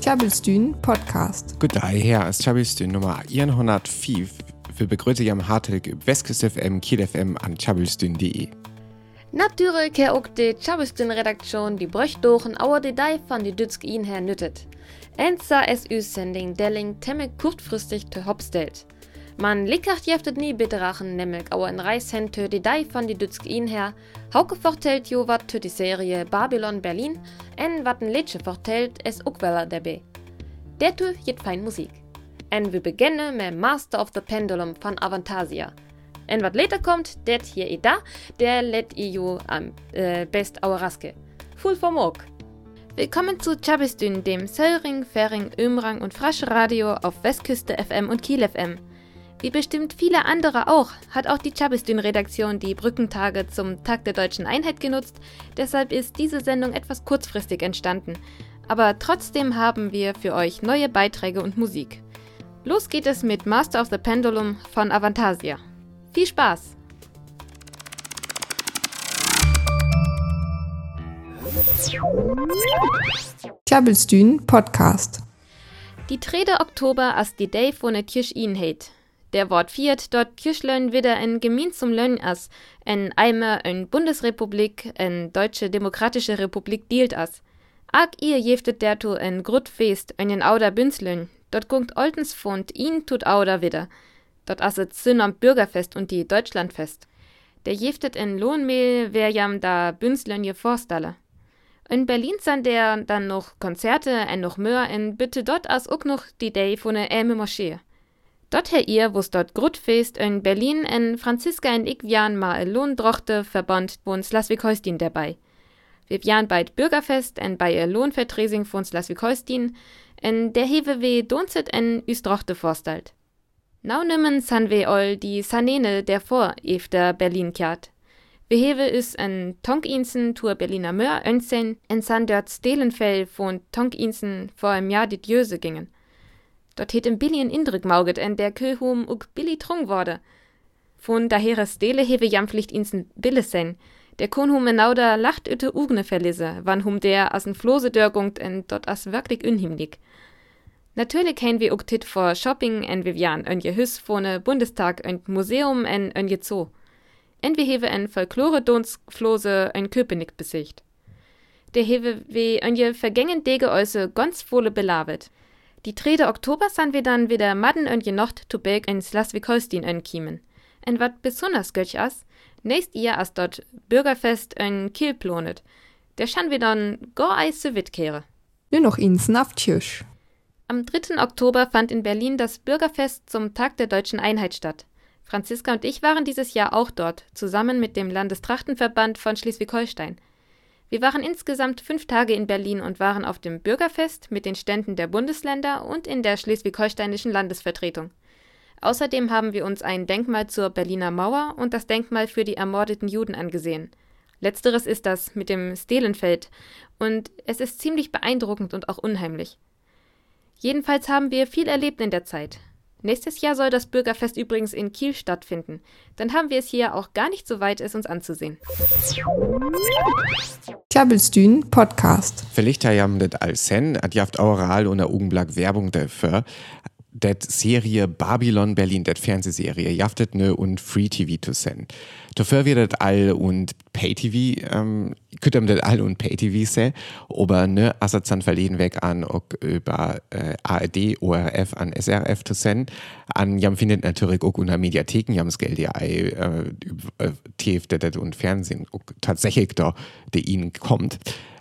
Tjabelstyn Podcast. Goddag, her er Tjabelstyn nummer 105. Vi begrüßen jer hartelig Vestkust FM, Kiel FM an tjabelstyn.de. Natuurlijk her ook de Tjabelstyn-redaktion die bruchdogen oude Detail van die Dütsk ihn her nüttet. Enza SU-Sending Delling temme kurzfristig te hopstelt. Man likkert jeftet nie biterachen nämlich auer in Reishen tö die Dei von die Dütsk ihn her, hauke vertellt jo wat tö die Serie Babylon Berlin, en wat ein Liedje vertellt es ook weller dabei. Der tö jet fein Musik. En wir beginnen mit Master of the Pendulum von Avantasia. En wat later kommt, det hier i da, der let i jo am äh, best auer Raske. Full vom Ork. Willkommen zu Chabistün, dem Söllring, Färing, Ömrang und Frasche Radio auf Westküste FM und Kiel FM. Wie bestimmt viele andere auch, hat auch die Chabistün-Redaktion die Brückentage zum Tag der deutschen Einheit genutzt, deshalb ist diese Sendung etwas kurzfristig entstanden. Aber trotzdem haben wir für euch neue Beiträge und Musik. Los geht es mit Master of the Pendulum von Avantasia. Viel Spaß! Tjabelstyn Podcast. Die 3. Oktober as die Day von der Kirch ihn. Der Wort viert dort Kirchlön wieder ein Gemein zum Lön as, en Eimer en Bundesrepublik, en Deutsche Demokratische Republik dealt as. Ag ihr jeftet derto en Grutfest en en Auder Bünslön, dort gungt Oltens Fund ihn tut Auder wieder. Dort aset Sinn am Bürgerfest und die Deutschlandfest. Der jeftet en Lohnmehl wer jam da Bünslön je Forstalle. In Berlin sind der dann noch Konzerte en noch mehr en bitte dort as ook noch die Day von der Äme Moschee. Dort her ihr, wo's dort Grutfest in Berlin en Franziska en ich wian ma Lohndrochte verband von Slasvik-Holstein dabei. Wir wian bald Bürgerfest en bei e Lohnvertresing von Slasvik-Holstein en der hewe we donzet en Üsdrochte vorstalt. Now nimmen san we all die Sanene der vor efter Berlin kehrt. Wir hewe is en Tonkinsen tur Berliner Mör önsen en san dort Stelenfell von Tonkinsen vor einem Jahr dit Jöse gingen. Dort het im Billy en Indrück mauget en der Köhum uk Billy trung wurde. Von daher Stele hewe jamflicht insen Bille sen. Der Konhum enauda lacht üte Ugne verlisse, wann hum der as en Flose dörgungt en dort as wirklich unhimmlig. Natürlich kennen wir uk tit vor Shopping en Vivian en je Hüs vorne Bundestag en Museum en en je Zoo. En wir hewe en Folklore-Dons-Flose en Köpenick besicht. Der hewe we en je vergängen Dege äuse ganz volle belavet. Die 3. Oktober sind wir dann wieder Madden und je Nacht zu Berg in Schleswig-Holstein ankiemen. Und wat besonders göch as, nächst ihr as dort Bürgerfest in Kiel plonet. Der schan wir dann go eise witkehre. Nur noch ins Naftkirsch. Am 3. Oktober fand in Berlin das Bürgerfest zum Tag der deutschen Einheit statt. Franziska und ich waren dieses Jahr auch dort, zusammen mit dem Landestrachtenverband von Schleswig-Holstein. Wir waren insgesamt fünf Tage in Berlin und waren auf dem Bürgerfest mit den Ständen der Bundesländer und in der schleswig-holsteinischen Landesvertretung. Außerdem haben wir uns ein Denkmal zur Berliner Mauer und das Denkmal für die ermordeten Juden angesehen. Letzteres ist das mit dem Stelenfeld und es ist ziemlich beeindruckend und auch unheimlich. Jedenfalls haben wir viel erlebt in der Zeit. Nächstes Jahr soll das Bürgerfest übrigens in Kiel stattfinden. Dann haben wir es hier auch gar nicht so weit, es uns anzusehen. Tjabelstyn Podcast. Vielleicht haben das als sen, at jaft oral und Augenblick Werbung dafür. Det Serie Babylon Berlin, det Fernsehserie, jaftet ne und Free TV zu sen. Dafür wird das all und Pay TV, ähm, das all und Pay TV se, aber ne, assert dann verleden weg an, auch über äh, ARD, ORF, an SRF zu sen. An, jam findet natürlich auch unter Mediatheken, jam das Geld ja äh, äh, TF, das und Fernsehen, auch tatsächlich da, der ihnen kommt.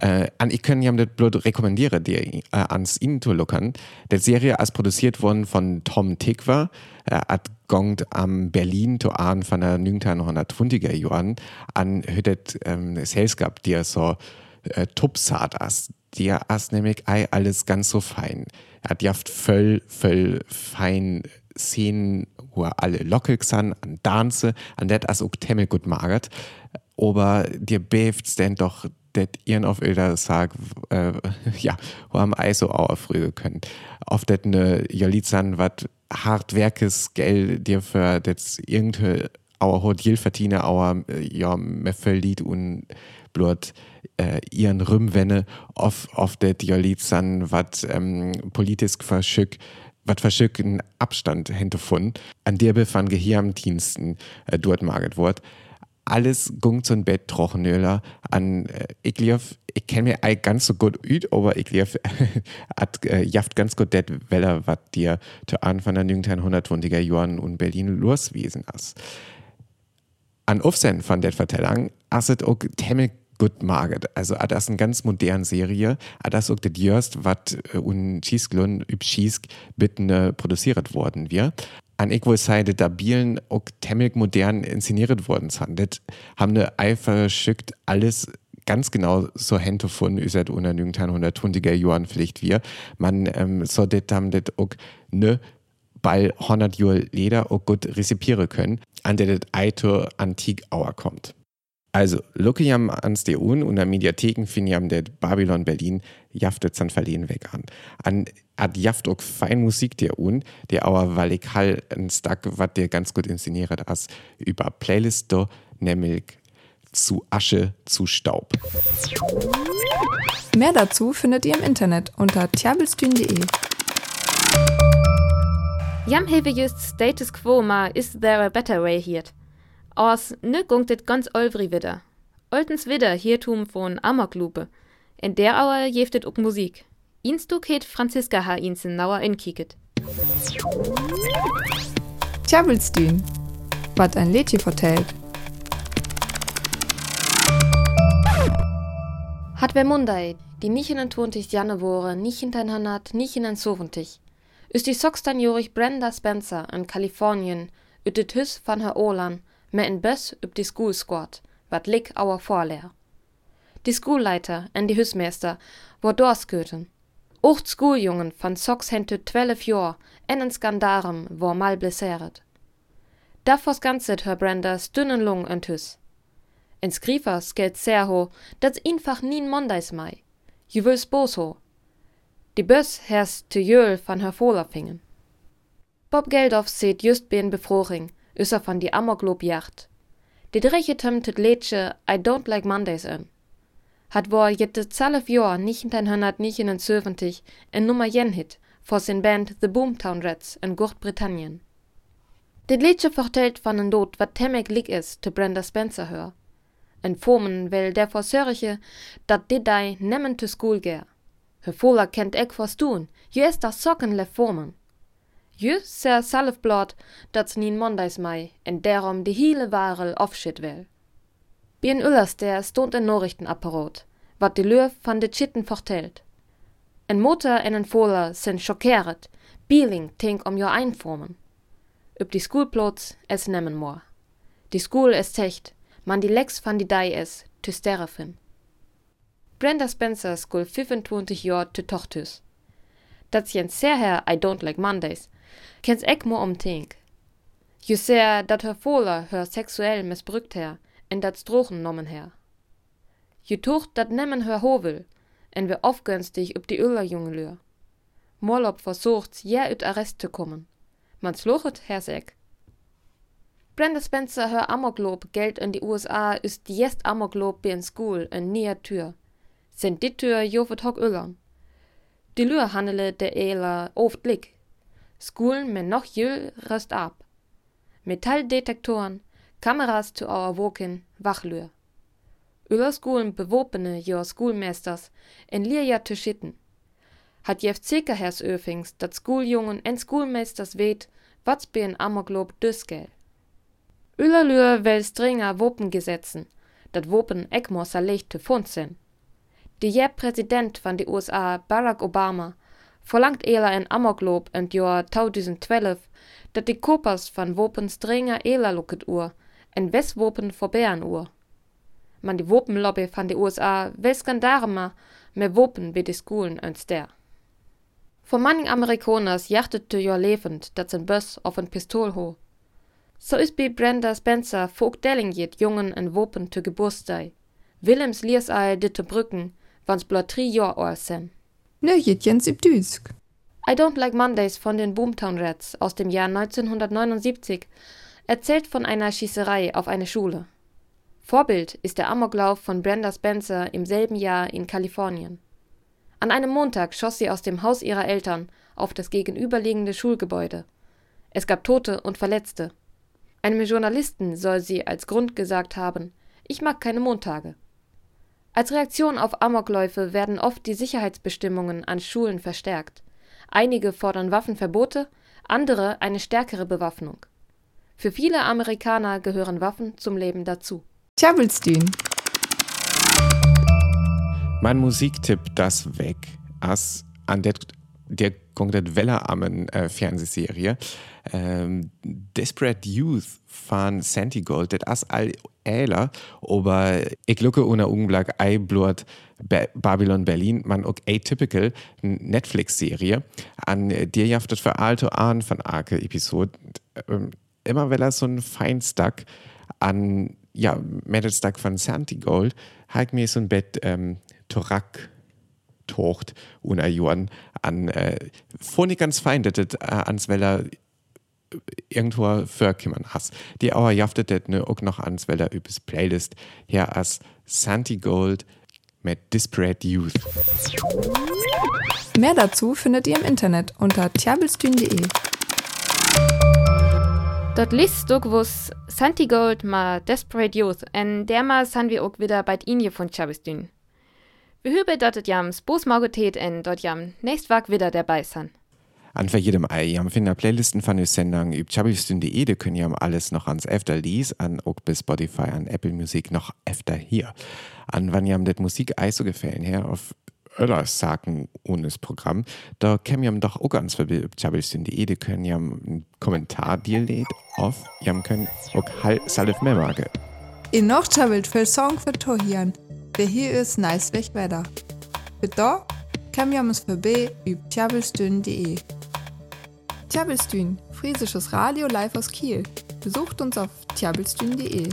Äh, an ich kann jam das bloß rekommendieren, dir äh, ans Ihnen zu lockern. Die Serie ist produziert worden von Tom äh, at gongt am Berlin to an von der 1920er Jahren an hüttet ähm, Selskap, die so äh, tupsart as. Die as nämlich ei alles ganz so fein. Er hat jaft voll, voll fein Szenen, wo er alle lockig san, an Danze, an det as auch temmel gut magert. Aber dir beft's denn doch det ihren auf Ilder sag, äh, ja, wo am Eis so auch früh können. Oft det ne Jolizan wat hart Werkes Geld dir für das irgendeine auer Hodil verdiene, auer ja, mehr verliert und bloß äh, ihren Rümwenne auf, auf der Diolizan, was ähm, politisch verschück, was verschücken Abstand von, an der befand Gehirndiensten äh, dort maget wort. Alles gung zum Bett trochenöler an, äh, ich glaube, ich kenne mir eigentlich ganz so gut üt, aber ich glaube, hat äh, jaft ganz gut det Weller, was dir zu Anfang der 1920er Jahren und Berlin loswiesen ist. An Aufsehen von der Vertellung asset auch temmel gut maget. Also das ist eine ganz moderne Serie. Das ist auch das erste, was äh, un Schießglun üb Schießg bitten äh, produziert worden wird. An sagen, da Bielen auch temmel modern inszeniert worden sind. Das haben ne einfach schickt alles ganz genau so Hände von üsert unter 1920er Jahren vielleicht wir. Man ähm, so det haben das auch ne bei 100 Jahre Leder auch gut rezipieren können, an der das Eito antik auer kommt. Also, Lukiam ans der Un und der Mediatheken finiam der Babylon Berlin jaftet san verlehen weg an. An ad jaft auch fein Musik der Un, der auer wallig hall ein Stack, wat der ganz gut inszeniert as, über Playlist do, nämlich zu Asche zu Staub. Mehr dazu findet ihr im Internet unter tjabelstühn.de. Jam hewe just status quo ma is there a better way hiert. Aus ne gungt et ganz olvri wieder. Oltens wieder hiertum von Amoklupe. In der Auer jeftet ook Musik. Instuk het Franziska ha insen nauer inkiket. Tjabelstühn. Was ein Lädchen vertellt. Hat wer Mundai, die nicht in 20 Januar, nicht in 100, nicht in 70. Ist die 16-jährige Brenda Spencer in Kalifornien, üt det Hüs van her Oland, med en bus upp School Squad, wat lik auer Vorlehr. Die Schulleiter en die Hüsmeister war dorsköten. Ocht Schuljungen van Socks hente 12 Jor en en mal blesseret. Davos ganzet hör Brendas dünnen Lung en Hüs. En Skrifers gelt sehr ho, dat's einfach nien Mondays mei. Je bos ho. Die Bös herst te jöl van her Fohlerfingen. Bob Geldof seht just ben Befroring, Össer van die Amokloop-Jacht. Die Dreche tömtet Lädsche I don't like Mondays in. Hat war jette zwölf Jahr nicht in 1979 en Nummer jen hit vor sin Band The Boomtown Rats in Großbritannien. Det Lädsche vertellt van en Dod, wat temmek lik is te Brenda Spencer hör. En Formen will der versörche, dat dit dei nemmen to school gär. Her Fola kennt ek verstun, ju es das Socken le Formen. Ju ser salfblad dat nien Mondays mei en derom de hele Warel aufschit will. Bien Ullers der stond en Nachrichtenapparat, wat de Löw van de Chitten vertellt. En Motor en en Fola sind schockeret, Bieling tink om jo einformen. Üb die Schoolplots es nemmen moor. Die School es techt, man die Lex van die Dei es, to sterrefin. Brenda Spencer school 25 Jahr te tochtus. Dat jen sehr her I don't like Mondays, kens ek mo om tink. Je ser dat her Fola her sexuell missbrückt her, en dat Strochen nommen her. Je tucht dat nemmen her hovel, en wir aufgönstig üb die Öller junge Lür. Morlob versucht, ja üt Arrest zu kommen. Man slochet hers ek. Brenda Spencer her Amoklob Geld in die USA ist die jest Amoklob in School en nier Tür. Sind die Tür jovet hock Öllern. Die Lür handele der Eler oft lik. Schulen med noch jüll rest ab. Metalldetektoren, Kameras zu our woken, Wachlür. Über Schulen bewopene jo Schulmeisters en Lierja zu schitten. Hat jef Zekerhers Öfings, dat Schuljungen en Schulmeisters weet, wat's bi en Amoklob düsgel. Überlür will strenger Wopen gesetzen, dat Wopen Eckmosser fund sind. Der jäh Präsident von die USA, Barack Obama, verlangt Ela en Amokloop en Jahr 2012, dat die Kopas van Wopen strenger Ela lucket uhr, en Westwopen verbeeren uhr. Man die Wopenlobby van de USA will Skandarma, mehr Wopen wie die Schulen als der. Vor manchen Amerikaners jachtet jo lebend, dat sein Böss auf ein Pistol ho. So is bi Brenda Spencer vog dellingiert Jungen en Wopen zu Geburtstag. Willems liers all ditte Brücken, wann's blot tri Jahr ohr sem. 1970. I Don't Like Mondays von den Boomtown Rats aus dem Jahr 1979 erzählt von einer Schießerei auf eine Schule. Vorbild ist der Amoklauf von Brenda Spencer im selben Jahr in Kalifornien. An einem Montag schoss sie aus dem Haus ihrer Eltern auf das gegenüberliegende Schulgebäude. Es gab Tote und Verletzte. Einem Journalisten soll sie als Grund gesagt haben, ich mag keine Montage. Als Reaktion auf Amokläufe werden oft die Sicherheitsbestimmungen an Schulen verstärkt. Einige fordern Waffenverbote, andere eine stärkere Bewaffnung. Für viele Amerikaner gehören Waffen zum Leben dazu. Tjabelstühn. Mein Musiktipp das weg, as an der, der konkret wellerarmen äh, Fernsehserie. Ähm, Desperate Youth von Santi Gold, das as all äler, aber ich lucke ohne Augenblick ei blurt Babylon Berlin, man auch atypical Netflix-Serie, an der jaftet für alte Ahn von Arke Episode, ähm, immer wenn er so ein Feinstack an ja, Mädelstack von Santi Gold, halt mir so ein Bett ähm, Torak tocht und Johann an äh, vorne ganz fein, dass das äh, ans Weller irgendwo vorkommen hast. Die aber jaftet das ne, auch noch ans Weller übers Playlist her als Santi Gold mit Disparate Youth. Mehr dazu findet ihr im Internet unter tjabelstühn.de. Dort liest du was Santi Gold ma Desperate Youth en dermal san wir auch wieder bei Inje von Chabistün. Wir hübe dort jams Bosmaugetet en dort jam nächst wag wieder dabei san. An für jedem Ei, jam finder Playlisten von der Sendung üb chabistün.de, da können jam alles noch ans Efter lies, an auch bis Spotify, an Apple Music noch Efter hier. An wann jam det Musik ei so gefällen her auf Öllers sagen ohne das Programm, da käm jam doch auch ganz vorbei üb chabistün.de, da können jam einen Kommentar dir lädt auf, jam können auch halt salif mehr mage. In noch tjabelt für Song für Tohian. Der hier ist nice weiter. Für da kann wir uns vorbei über tjabelstühn.de. Tjabelstühn, friesisches Radio live aus Kiel. Besucht uns auf tjabelstühn.de.